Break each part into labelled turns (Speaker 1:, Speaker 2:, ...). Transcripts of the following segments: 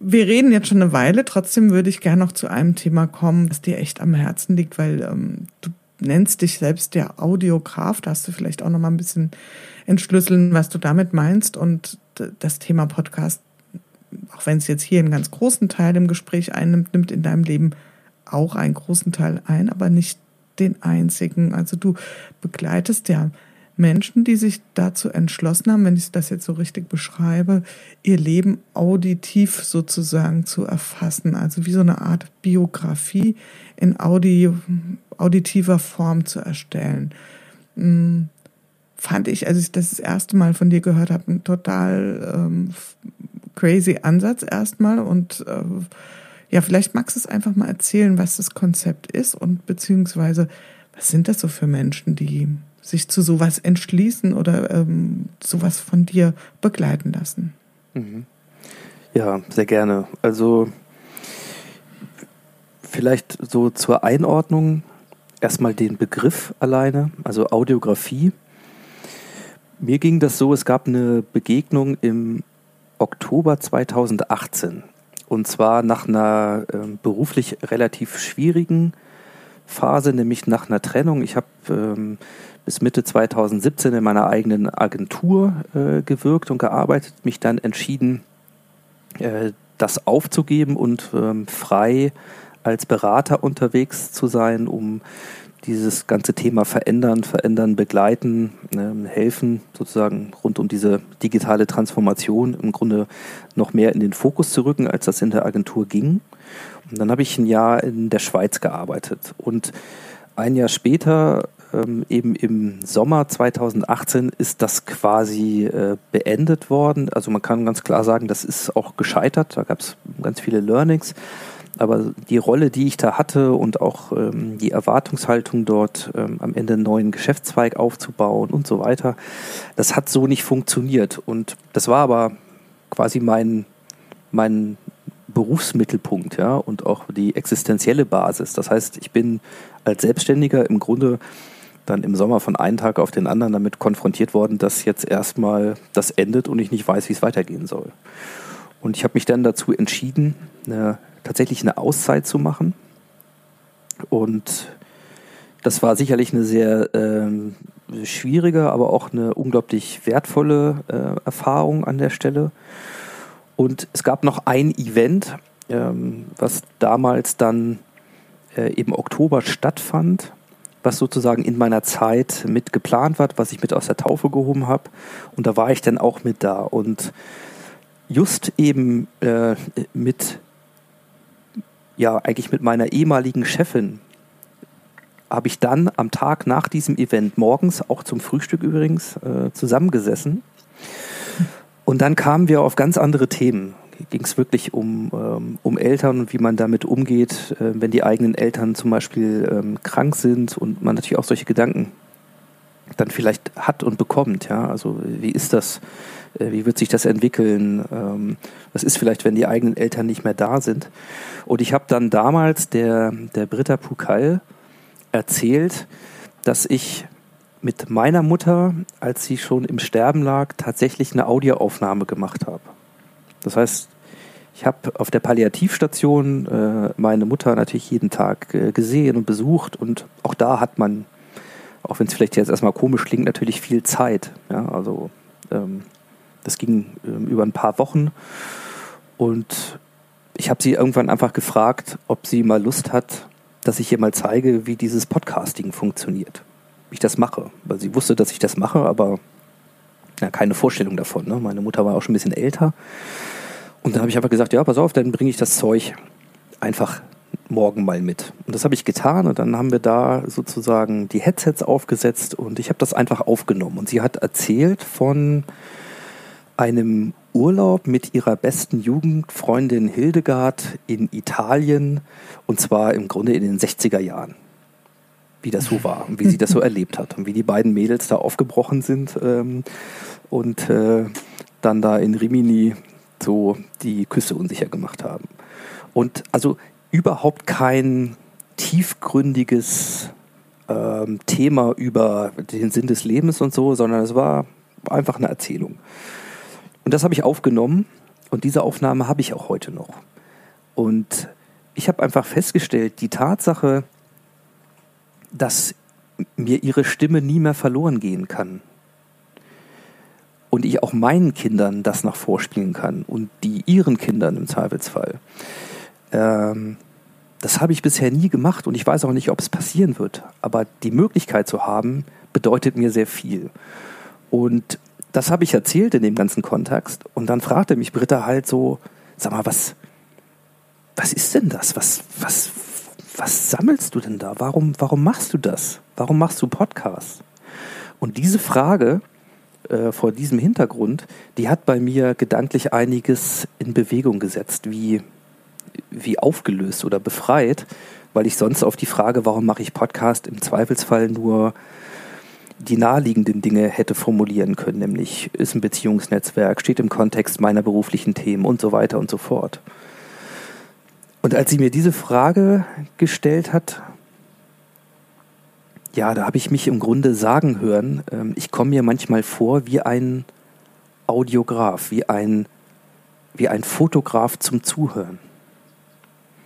Speaker 1: wir reden jetzt schon eine Weile, trotzdem würde ich gerne noch zu einem Thema kommen, das dir echt am Herzen liegt, weil ähm, du nennst dich selbst der Audiograf. Da hast du vielleicht auch noch mal ein bisschen entschlüsseln, was du damit meinst. Und das Thema Podcast, auch wenn es jetzt hier einen ganz großen Teil im Gespräch einnimmt, nimmt in deinem Leben auch einen großen Teil ein, aber nicht den einzigen. Also du begleitest ja Menschen, die sich dazu entschlossen haben, wenn ich das jetzt so richtig beschreibe, ihr Leben auditiv sozusagen zu erfassen. Also wie so eine Art Biografie in Audi, auditiver Form zu erstellen. Hm, fand ich, als ich das, das erste Mal von dir gehört habe, ein total ähm, crazy Ansatz erstmal. Und äh, ja, vielleicht magst du es einfach mal erzählen, was das Konzept ist und beziehungsweise was sind das so für Menschen, die sich zu sowas entschließen oder ähm, sowas von dir begleiten lassen. Mhm.
Speaker 2: Ja, sehr gerne. Also vielleicht so zur Einordnung erstmal den Begriff alleine, also Audiografie. Mir ging das so, es gab eine Begegnung im Oktober 2018 und zwar nach einer äh, beruflich relativ schwierigen Phase, nämlich nach einer Trennung. Ich habe ähm, bis Mitte 2017 in meiner eigenen Agentur äh, gewirkt und gearbeitet, mich dann entschieden, äh, das aufzugeben und ähm, frei als Berater unterwegs zu sein, um dieses ganze Thema verändern, verändern, begleiten, äh, helfen, sozusagen rund um diese digitale Transformation im Grunde noch mehr in den Fokus zu rücken, als das in der Agentur ging. Und dann habe ich ein Jahr in der Schweiz gearbeitet und ein Jahr später ähm, eben im Sommer 2018 ist das quasi äh, beendet worden. Also man kann ganz klar sagen, das ist auch gescheitert. Da gab es ganz viele Learnings. Aber die Rolle, die ich da hatte und auch ähm, die Erwartungshaltung dort ähm, am Ende einen neuen Geschäftszweig aufzubauen und so weiter, das hat so nicht funktioniert. Und das war aber quasi mein, mein Berufsmittelpunkt, ja, und auch die existenzielle Basis. Das heißt, ich bin als Selbstständiger im Grunde dann im Sommer von einem Tag auf den anderen damit konfrontiert worden, dass jetzt erstmal das endet und ich nicht weiß, wie es weitergehen soll. Und ich habe mich dann dazu entschieden, eine, tatsächlich eine Auszeit zu machen. Und das war sicherlich eine sehr äh, schwierige, aber auch eine unglaublich wertvolle äh, Erfahrung an der Stelle. Und es gab noch ein Event, ähm, was damals dann äh, im Oktober stattfand was sozusagen in meiner Zeit mit geplant war, was ich mit aus der Taufe gehoben habe. Und da war ich dann auch mit da. Und just eben äh, mit, ja, eigentlich mit meiner ehemaligen Chefin habe ich dann am Tag nach diesem Event morgens, auch zum Frühstück übrigens, äh, zusammengesessen. Und dann kamen wir auf ganz andere Themen ging es wirklich um, ähm, um Eltern und wie man damit umgeht, äh, wenn die eigenen Eltern zum Beispiel ähm, krank sind und man natürlich auch solche Gedanken dann vielleicht hat und bekommt. Ja? Also wie ist das? Äh, wie wird sich das entwickeln? Ähm, was ist vielleicht, wenn die eigenen Eltern nicht mehr da sind? Und ich habe dann damals der, der Britta Pukal erzählt, dass ich mit meiner Mutter, als sie schon im Sterben lag, tatsächlich eine Audioaufnahme gemacht habe. Das heißt, ich habe auf der Palliativstation äh, meine Mutter natürlich jeden Tag äh, gesehen und besucht und auch da hat man, auch wenn es vielleicht jetzt erstmal komisch klingt, natürlich viel Zeit. Ja, also ähm, das ging ähm, über ein paar Wochen und ich habe sie irgendwann einfach gefragt, ob sie mal Lust hat, dass ich ihr mal zeige, wie dieses Podcasting funktioniert. Ich das mache. Weil sie wusste, dass ich das mache, aber ja, keine Vorstellung davon. Ne? Meine Mutter war auch schon ein bisschen älter. Und dann habe ich einfach gesagt, ja, pass auf, dann bringe ich das Zeug einfach morgen mal mit. Und das habe ich getan und dann haben wir da sozusagen die Headsets aufgesetzt und ich habe das einfach aufgenommen. Und sie hat erzählt von einem Urlaub mit ihrer besten Jugendfreundin Hildegard in Italien und zwar im Grunde in den 60er Jahren. Wie das so war und wie sie das so erlebt hat und wie die beiden Mädels da aufgebrochen sind ähm, und äh, dann da in Rimini so die Küste unsicher gemacht haben. Und also überhaupt kein tiefgründiges ähm, Thema über den Sinn des Lebens und so, sondern es war einfach eine Erzählung. Und das habe ich aufgenommen Und diese Aufnahme habe ich auch heute noch. Und ich habe einfach festgestellt, die Tatsache, dass mir ihre Stimme nie mehr verloren gehen kann. Und ich auch meinen Kindern das noch vorspielen kann und die ihren Kindern im Zweifelsfall. Ähm, das habe ich bisher nie gemacht und ich weiß auch nicht, ob es passieren wird. Aber die Möglichkeit zu haben, bedeutet mir sehr viel. Und das habe ich erzählt in dem ganzen Kontext. Und dann fragte mich Britta halt so, sag mal, was, was ist denn das? Was, was, was sammelst du denn da? Warum, warum machst du das? Warum machst du Podcasts? Und diese Frage äh, vor diesem Hintergrund, die hat bei mir gedanklich einiges in Bewegung gesetzt, wie, wie aufgelöst oder befreit, weil ich sonst auf die Frage, warum mache ich Podcast, im Zweifelsfall nur die naheliegenden Dinge hätte formulieren können, nämlich ist ein Beziehungsnetzwerk, steht im Kontext meiner beruflichen Themen und so weiter und so fort. Und als sie mir diese Frage gestellt hat, ja, da habe ich mich im Grunde sagen hören, ähm, ich komme mir manchmal vor wie ein Audiograf, wie ein, wie ein Fotograf zum Zuhören.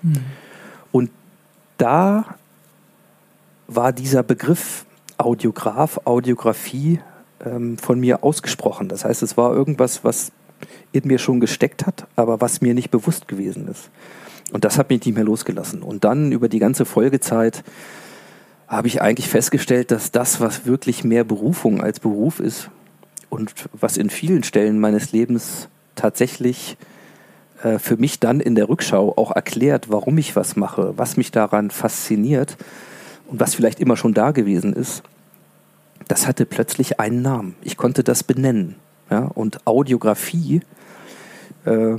Speaker 2: Hm. Und da war dieser Begriff Audiograf, Audiografie ähm, von mir ausgesprochen. Das heißt, es war irgendwas, was in mir schon gesteckt hat, aber was mir nicht bewusst gewesen ist. Und das hat mich nicht mehr losgelassen. Und dann über die ganze Folgezeit habe ich eigentlich festgestellt, dass das, was wirklich mehr Berufung als Beruf ist und was in vielen Stellen meines Lebens tatsächlich äh, für mich dann in der Rückschau auch erklärt, warum ich was mache, was mich daran fasziniert und was vielleicht immer schon da gewesen ist, das hatte plötzlich einen Namen. Ich konnte das benennen. Ja? Und Audiografie äh,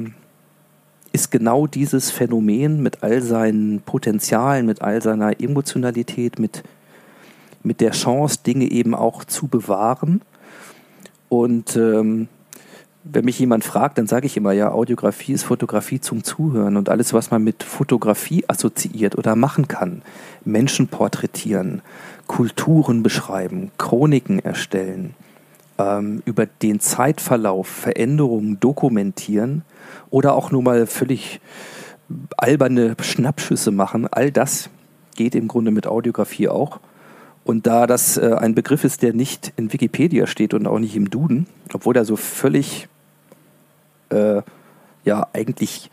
Speaker 2: ist genau dieses Phänomen mit all seinen Potenzialen, mit all seiner Emotionalität, mit, mit der Chance, Dinge eben auch zu bewahren. Und ähm, wenn mich jemand fragt, dann sage ich immer, ja, Audiografie ist Fotografie zum Zuhören und alles, was man mit Fotografie assoziiert oder machen kann. Menschen porträtieren, Kulturen beschreiben, Chroniken erstellen, ähm, über den Zeitverlauf Veränderungen dokumentieren oder auch nur mal völlig alberne Schnappschüsse machen. All das geht im Grunde mit Audiografie auch. Und da das äh, ein Begriff ist, der nicht in Wikipedia steht und auch nicht im Duden, obwohl er so völlig, äh, ja, eigentlich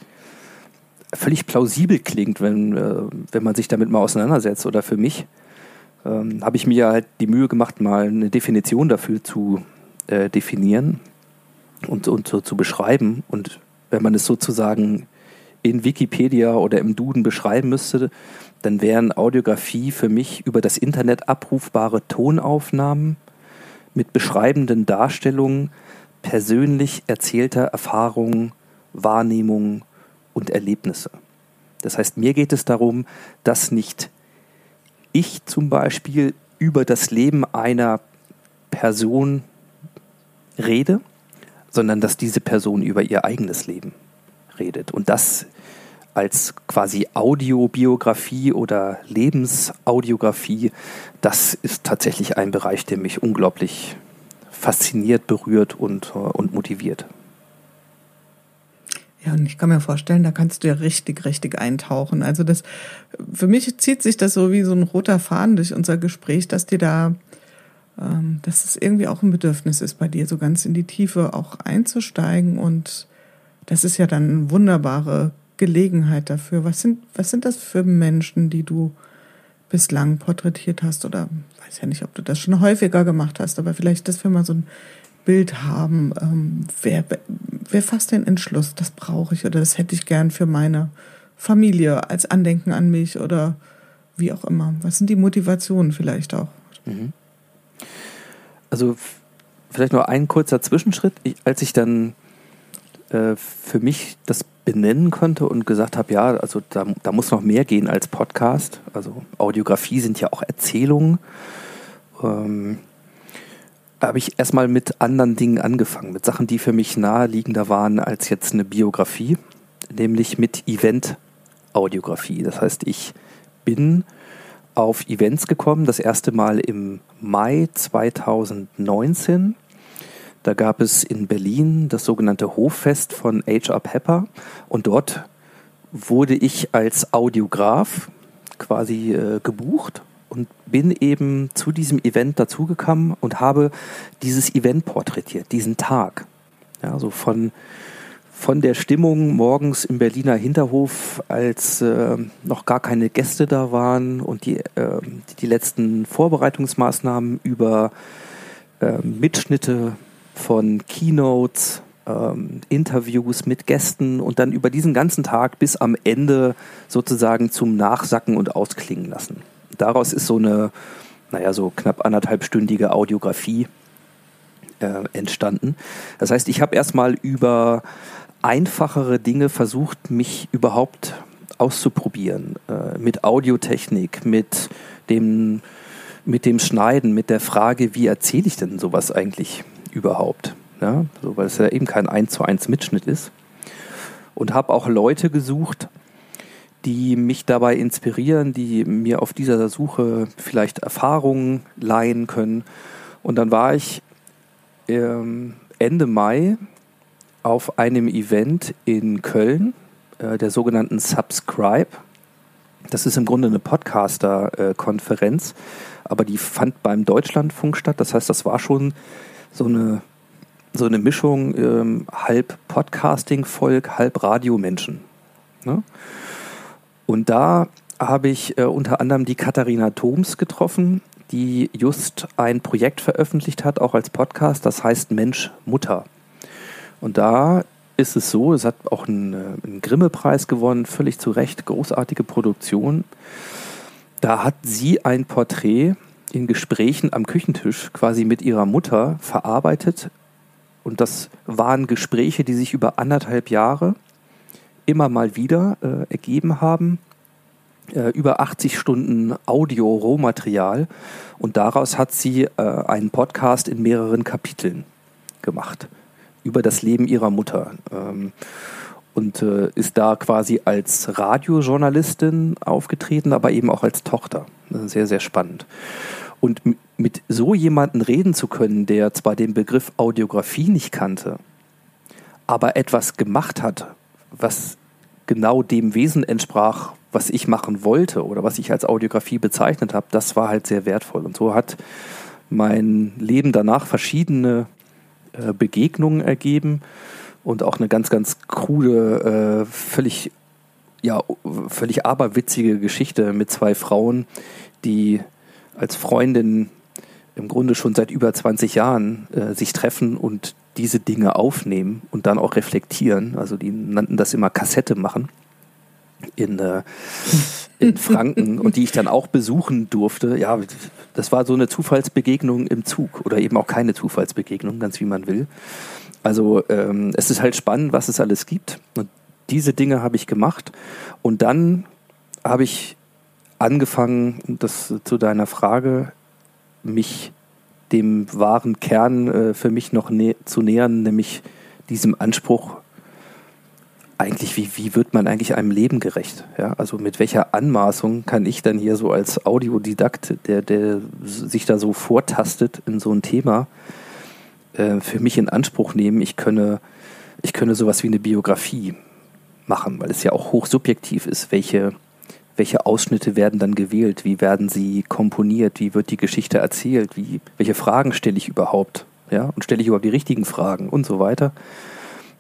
Speaker 2: völlig plausibel klingt, wenn, äh, wenn man sich damit mal auseinandersetzt oder für mich, ähm, habe ich mir halt die Mühe gemacht, mal eine Definition dafür zu äh, definieren und, und so zu beschreiben. Und wenn man es sozusagen in Wikipedia oder im Duden beschreiben müsste, dann wären Audiografie für mich über das Internet abrufbare Tonaufnahmen mit beschreibenden Darstellungen persönlich erzählter Erfahrungen, Wahrnehmungen und Erlebnisse. Das heißt, mir geht es darum, dass nicht ich zum Beispiel über das Leben einer Person rede, sondern dass diese Person über ihr eigenes Leben redet. Und das als quasi Audiobiografie oder Lebensaudiografie, das ist tatsächlich ein Bereich, der mich unglaublich fasziniert, berührt und, und motiviert.
Speaker 1: Ja, und ich kann mir vorstellen, da kannst du ja richtig, richtig eintauchen. Also das, für mich zieht sich das so wie so ein roter Faden durch unser Gespräch, dass dir da, ähm, dass es irgendwie auch ein Bedürfnis ist bei dir, so ganz in die Tiefe auch einzusteigen. Und das ist ja dann eine wunderbare Gelegenheit dafür. Was sind, was sind das für Menschen, die du bislang porträtiert hast? Oder weiß ja nicht, ob du das schon häufiger gemacht hast, aber vielleicht, dass wir mal so ein Bild haben, ähm, wer, wer fasst den Entschluss, das brauche ich oder das hätte ich gern für meine Familie als Andenken an mich oder wie auch immer. Was sind die Motivationen vielleicht auch? Mhm.
Speaker 2: Also vielleicht nur ein kurzer Zwischenschritt. Ich, als ich dann äh, für mich das benennen konnte und gesagt habe, ja, also da, da muss noch mehr gehen als Podcast. Also Audiografie sind ja auch Erzählungen. Ähm, habe ich erstmal mit anderen Dingen angefangen, mit Sachen, die für mich naheliegender waren als jetzt eine Biografie, nämlich mit Event-Audiografie. Das heißt, ich bin auf Events gekommen, das erste Mal im Mai 2019. Da gab es in Berlin das sogenannte Hoffest von H.R. Pepper und dort wurde ich als Audiograf quasi äh, gebucht und bin eben zu diesem Event dazugekommen und habe dieses Event porträtiert, diesen Tag. Ja, so von, von der Stimmung morgens im Berliner Hinterhof, als äh, noch gar keine Gäste da waren und die, äh, die letzten Vorbereitungsmaßnahmen über äh, Mitschnitte von Keynotes, ähm, Interviews mit Gästen und dann über diesen ganzen Tag bis am Ende sozusagen zum Nachsacken und Ausklingen lassen. Daraus ist so eine, naja, so knapp anderthalbstündige Audiografie äh, entstanden. Das heißt, ich habe erstmal über einfachere Dinge versucht, mich überhaupt auszuprobieren. Äh, mit Audiotechnik, mit dem, mit dem Schneiden, mit der Frage, wie erzähle ich denn sowas eigentlich überhaupt? Ja, so, weil es ja eben kein 1 zu 1 Mitschnitt ist. Und habe auch Leute gesucht, die mich dabei inspirieren, die mir auf dieser Suche vielleicht Erfahrungen leihen können. Und dann war ich ähm, Ende Mai auf einem Event in Köln, äh, der sogenannten Subscribe. Das ist im Grunde eine Podcaster-Konferenz, aber die fand beim Deutschlandfunk statt. Das heißt, das war schon so eine, so eine Mischung, ähm, halb Podcasting-Volk, halb Radiomenschen. Ne? Und da habe ich äh, unter anderem die Katharina Thoms getroffen, die just ein Projekt veröffentlicht hat, auch als Podcast, das heißt Mensch Mutter. Und da ist es so, es hat auch einen, äh, einen Grimme-Preis gewonnen, völlig zu Recht, großartige Produktion. Da hat sie ein Porträt in Gesprächen am Küchentisch quasi mit ihrer Mutter verarbeitet. Und das waren Gespräche, die sich über anderthalb Jahre immer mal wieder äh, ergeben haben. Äh, über 80 Stunden Audio-Rohmaterial. Und daraus hat sie äh, einen Podcast in mehreren Kapiteln gemacht über das Leben ihrer Mutter. Ähm, und äh, ist da quasi als Radiojournalistin aufgetreten, aber eben auch als Tochter. Sehr, sehr spannend. Und mit so jemanden reden zu können, der zwar den Begriff Audiografie nicht kannte, aber etwas gemacht hat, was genau dem Wesen entsprach, was ich machen wollte oder was ich als Audiografie bezeichnet habe, das war halt sehr wertvoll. Und so hat mein Leben danach verschiedene äh, Begegnungen ergeben und auch eine ganz, ganz krude, äh, völlig, ja, völlig aberwitzige Geschichte mit zwei Frauen, die als Freundin im Grunde schon seit über 20 Jahren äh, sich treffen und diese Dinge aufnehmen und dann auch reflektieren. Also die nannten das immer Kassette machen in, äh, in Franken und die ich dann auch besuchen durfte. Ja, das war so eine Zufallsbegegnung im Zug oder eben auch keine Zufallsbegegnung, ganz wie man will. Also ähm, es ist halt spannend, was es alles gibt. Und diese Dinge habe ich gemacht. Und dann habe ich angefangen, das zu deiner Frage, mich dem wahren Kern äh, für mich noch nä zu nähern, nämlich diesem Anspruch, eigentlich, wie, wie wird man eigentlich einem Leben gerecht? Ja, also mit welcher Anmaßung kann ich dann hier so als Audiodidakt, der, der sich da so vortastet in so ein Thema, äh, für mich in Anspruch nehmen, ich könne, ich könne sowas wie eine Biografie machen, weil es ja auch hochsubjektiv ist, welche, welche Ausschnitte werden dann gewählt, wie werden sie komponiert, wie wird die Geschichte erzählt, wie, welche Fragen stelle ich überhaupt, ja, und stelle ich überhaupt die richtigen Fragen und so weiter.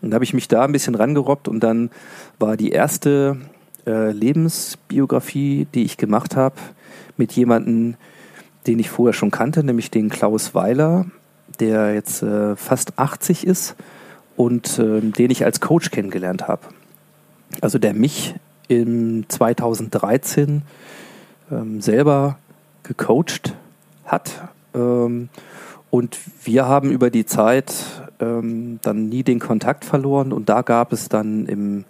Speaker 2: Und da habe ich mich da ein bisschen rangerobbt und dann war die erste äh, Lebensbiografie, die ich gemacht habe, mit jemandem, den ich vorher schon kannte, nämlich den Klaus Weiler, der jetzt äh, fast 80 ist und äh, den ich als Coach kennengelernt habe. Also der mich im 2013 ähm, selber gecoacht hat. Ähm, und wir haben über die Zeit ähm, dann nie den Kontakt verloren und da gab es dann im,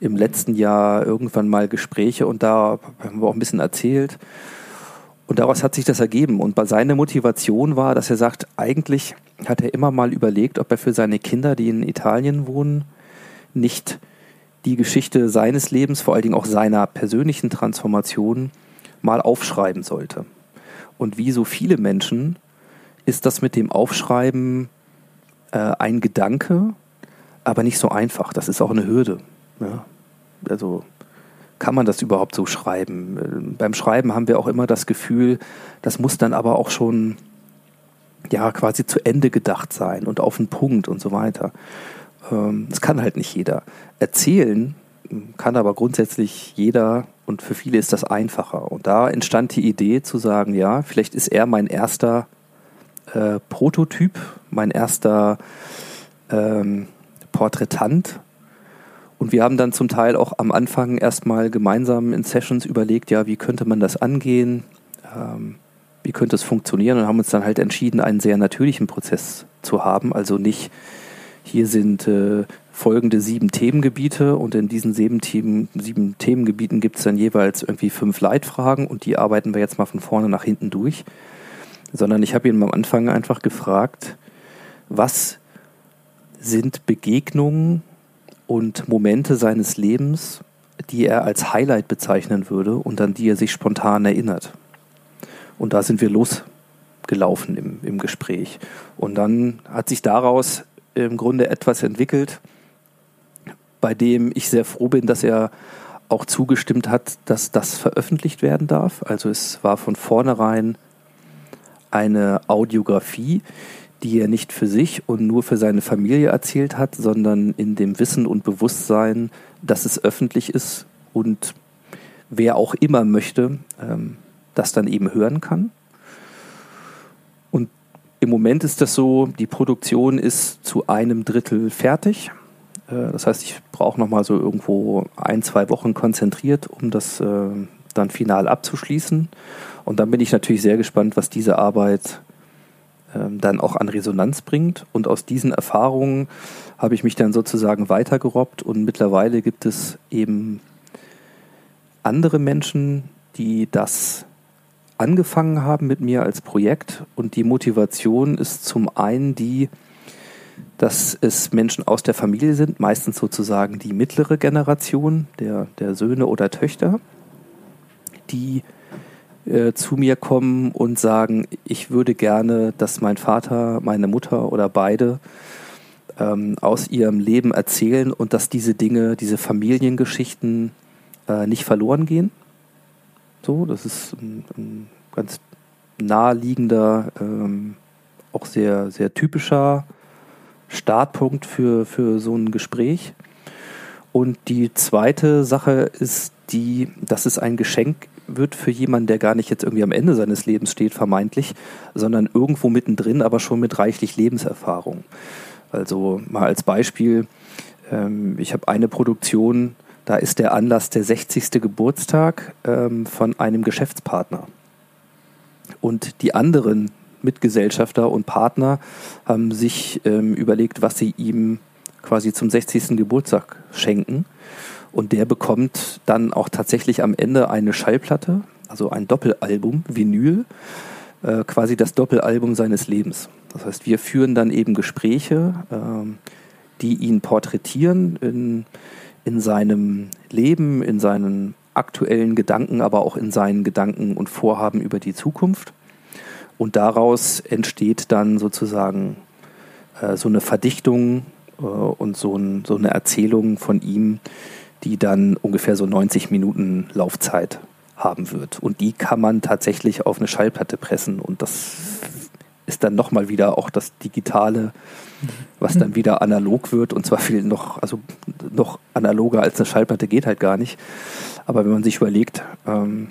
Speaker 2: im letzten Jahr irgendwann mal Gespräche und da haben wir auch ein bisschen erzählt. Und daraus hat sich das ergeben. Und bei seiner Motivation war, dass er sagt, eigentlich hat er immer mal überlegt, ob er für seine Kinder, die in Italien wohnen, nicht die Geschichte seines Lebens, vor allen Dingen auch seiner persönlichen Transformation, mal aufschreiben sollte. Und wie so viele Menschen ist das mit dem Aufschreiben äh, ein Gedanke, aber nicht so einfach. Das ist auch eine Hürde. Ja? Also kann man das überhaupt so schreiben? Äh, beim Schreiben haben wir auch immer das Gefühl, das muss dann aber auch schon ja quasi zu Ende gedacht sein und auf den Punkt und so weiter. Ähm, das kann halt nicht jeder. Erzählen kann aber grundsätzlich jeder und für viele ist das einfacher. Und da entstand die Idee zu sagen, ja, vielleicht ist er mein erster äh, Prototyp, mein erster ähm, Porträtant. Und wir haben dann zum Teil auch am Anfang erstmal gemeinsam in Sessions überlegt, ja, wie könnte man das angehen, ähm, wie könnte es funktionieren und haben uns dann halt entschieden, einen sehr natürlichen Prozess zu haben. Also nicht, hier sind äh, folgende sieben Themengebiete und in diesen sieben, Themen, sieben Themengebieten gibt es dann jeweils irgendwie fünf Leitfragen und die arbeiten wir jetzt mal von vorne nach hinten durch. Sondern ich habe ihn am Anfang einfach gefragt, was sind Begegnungen und Momente seines Lebens, die er als Highlight bezeichnen würde und an die er sich spontan erinnert. Und da sind wir losgelaufen im, im Gespräch. Und dann hat sich daraus im Grunde etwas entwickelt, bei dem ich sehr froh bin, dass er auch zugestimmt hat, dass das veröffentlicht werden darf. Also es war von vornherein eine Audiografie, die er nicht für sich und nur für seine Familie erzählt hat, sondern in dem Wissen und Bewusstsein, dass es öffentlich ist und wer auch immer möchte, ähm, das dann eben hören kann. Und im Moment ist das so, die Produktion ist zu einem Drittel fertig. Äh, das heißt, ich brauche nochmal so irgendwo ein, zwei Wochen konzentriert, um das äh, dann final abzuschließen. Und dann bin ich natürlich sehr gespannt, was diese Arbeit ähm, dann auch an Resonanz bringt. Und aus diesen Erfahrungen habe ich mich dann sozusagen weitergerobbt und mittlerweile gibt es eben andere Menschen, die das angefangen haben mit mir als Projekt und die Motivation ist zum einen die, dass es Menschen aus der Familie sind, meistens sozusagen die mittlere Generation der, der Söhne oder Töchter, die äh, zu mir kommen und sagen, ich würde gerne, dass mein Vater, meine Mutter oder beide ähm, aus ihrem Leben erzählen und dass diese Dinge, diese Familiengeschichten äh, nicht verloren gehen. So, das ist ein, ein ganz naheliegender, ähm, auch sehr, sehr typischer Startpunkt für, für so ein Gespräch. Und die zweite Sache ist die, dass es ein Geschenk wird für jemanden, der gar nicht jetzt irgendwie am Ende seines Lebens steht, vermeintlich, sondern irgendwo mittendrin, aber schon mit reichlich Lebenserfahrung. Also mal als Beispiel, ähm, ich habe eine Produktion, da ist der Anlass der 60. Geburtstag ähm, von einem Geschäftspartner. Und die anderen Mitgesellschafter und Partner haben sich ähm, überlegt, was sie ihm quasi zum 60. Geburtstag schenken. Und der bekommt dann auch tatsächlich am Ende eine Schallplatte, also ein Doppelalbum, Vinyl, äh, quasi das Doppelalbum seines Lebens. Das heißt, wir führen dann eben Gespräche, äh, die ihn porträtieren in, in seinem Leben, in seinen aktuellen Gedanken, aber auch in seinen Gedanken und Vorhaben über die Zukunft. Und daraus entsteht dann sozusagen äh, so eine Verdichtung äh, und so, ein, so, eine Erzählung von ihm, die dann ungefähr so 90 Minuten Laufzeit haben wird. Und die kann man tatsächlich auf eine Schallplatte pressen. Und das ist dann nochmal wieder auch das Digitale, was dann wieder analog wird. Und zwar viel noch, also noch analoger als eine Schallplatte geht halt gar nicht. Aber wenn man sich überlegt, ähm,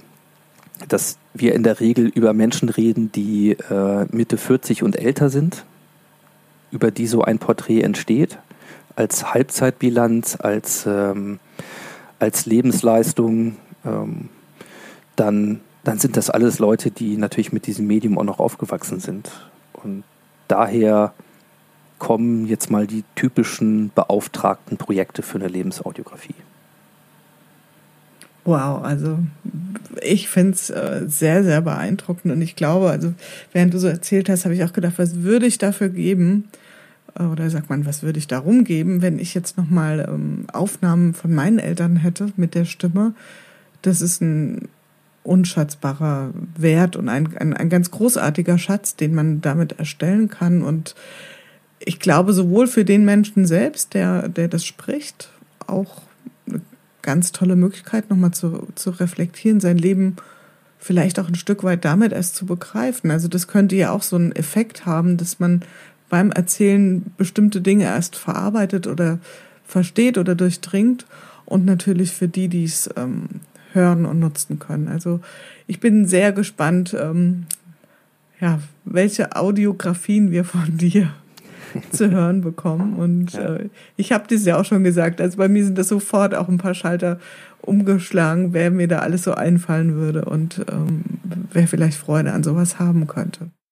Speaker 2: dass wir in der Regel über Menschen reden, die äh, Mitte 40 und älter sind, über die so ein Porträt entsteht, als Halbzeitbilanz, als, ähm, als Lebensleistung, ähm, dann, dann sind das alles Leute, die natürlich mit diesem Medium auch noch aufgewachsen sind. Und daher kommen jetzt mal die typischen beauftragten Projekte für eine Lebensaudiografie.
Speaker 1: Wow, also ich finde es äh, sehr, sehr beeindruckend und ich glaube, also während du so erzählt hast, habe ich auch gedacht, was würde ich dafür geben, oder sagt man, was würde ich darum geben, wenn ich jetzt nochmal ähm, Aufnahmen von meinen Eltern hätte mit der Stimme. Das ist ein unschätzbarer Wert und ein, ein, ein ganz großartiger Schatz, den man damit erstellen kann und ich glaube, sowohl für den Menschen selbst, der, der das spricht, auch eine ganz tolle Möglichkeit, nochmal zu, zu reflektieren, sein Leben vielleicht auch ein Stück weit damit erst zu begreifen. Also das könnte ja auch so einen Effekt haben, dass man beim Erzählen bestimmte Dinge erst verarbeitet oder versteht oder durchdringt und natürlich für die, die es ähm, hören und nutzen können. Also ich bin sehr gespannt, ähm, ja, welche Audiografien wir von dir zu hören bekommen. Und äh, ich habe das ja auch schon gesagt, also bei mir sind das sofort auch ein paar Schalter umgeschlagen, wer mir da alles so einfallen würde und ähm, wer vielleicht Freude an sowas haben könnte.